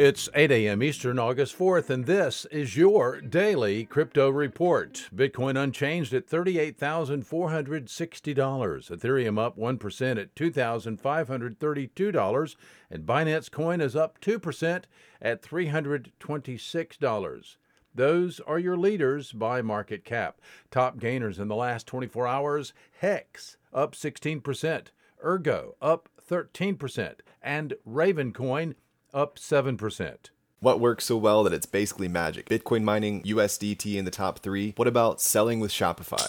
It's 8 a.m. Eastern, August 4th, and this is your daily crypto report. Bitcoin unchanged at $38,460. Ethereum up 1% at $2,532. And Binance Coin is up 2% at $326. Those are your leaders by market cap. Top gainers in the last 24 hours Hex up 16%, Ergo up 13%, and Ravencoin up 7%. What works so well that it's basically magic? Bitcoin mining, USDT in the top three. What about selling with Shopify?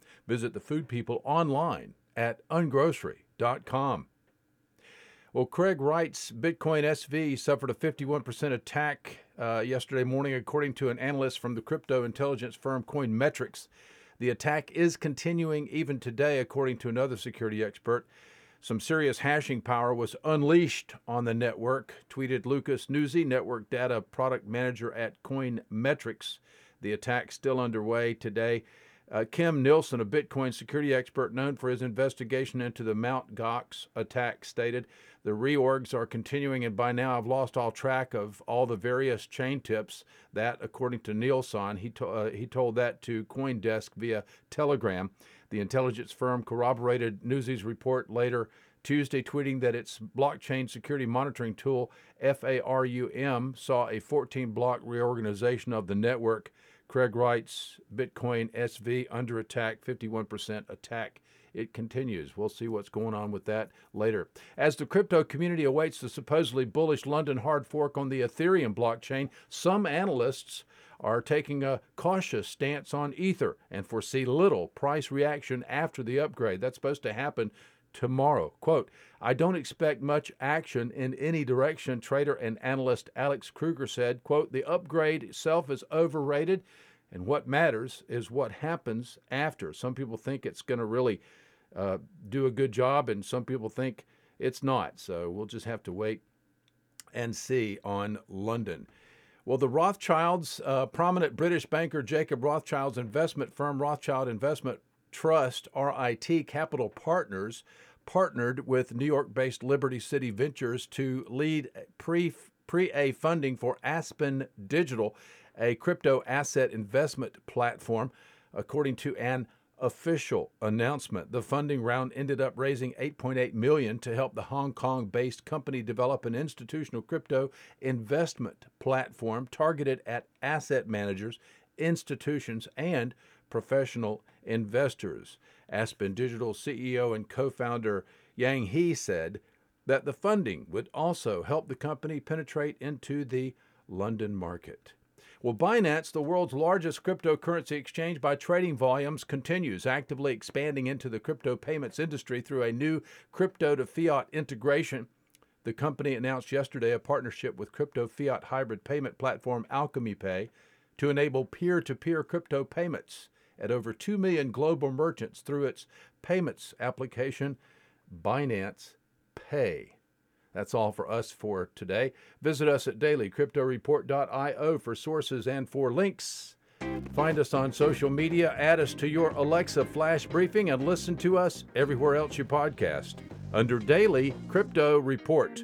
Visit the food people online at ungrocery.com. Well, Craig Wright's Bitcoin SV suffered a 51% attack uh, yesterday morning, according to an analyst from the crypto intelligence firm Coinmetrics. The attack is continuing even today, according to another security expert. Some serious hashing power was unleashed on the network, tweeted Lucas Nuzzi, network data product manager at Coinmetrics. The attack still underway today. Uh, Kim Nilsson, a Bitcoin security expert known for his investigation into the Mt. Gox attack, stated the reorgs are continuing, and by now I've lost all track of all the various chain tips. That, according to Nilsson, he, to, uh, he told that to CoinDesk via Telegram. The intelligence firm corroborated Nuzzi's report later Tuesday, tweeting that its blockchain security monitoring tool, FARUM, saw a 14 block reorganization of the network. Craig Wright's Bitcoin SV under attack, 51% attack. It continues. We'll see what's going on with that later. As the crypto community awaits the supposedly bullish London hard fork on the Ethereum blockchain, some analysts are taking a cautious stance on Ether and foresee little price reaction after the upgrade. That's supposed to happen tomorrow. Quote, I don't expect much action in any direction, trader and analyst Alex Kruger said. Quote, the upgrade itself is overrated, and what matters is what happens after. Some people think it's going to really uh, do a good job, and some people think it's not. So we'll just have to wait and see on London. Well, the Rothschilds, uh, prominent British banker Jacob Rothschild's investment firm, Rothschild Investment Trust, RIT Capital Partners, partnered with New York based Liberty City Ventures to lead pre A funding for Aspen Digital, a crypto asset investment platform. According to an official announcement, the funding round ended up raising 8.8 million to help the Hong Kong-based company develop an institutional crypto investment platform targeted at asset managers, institutions, and professional investors. Aspen Digital CEO and co founder Yang He said that the funding would also help the company penetrate into the London market. Well, Binance, the world's largest cryptocurrency exchange by trading volumes, continues actively expanding into the crypto payments industry through a new crypto to fiat integration. The company announced yesterday a partnership with crypto fiat hybrid payment platform Alchemy Pay to enable peer to peer crypto payments at over 2 million global merchants through its payments application, Binance Pay. That's all for us for today. Visit us at dailycryptoreport.io for sources and for links. Find us on social media, add us to your Alexa flash briefing, and listen to us everywhere else you podcast under Daily Crypto Report.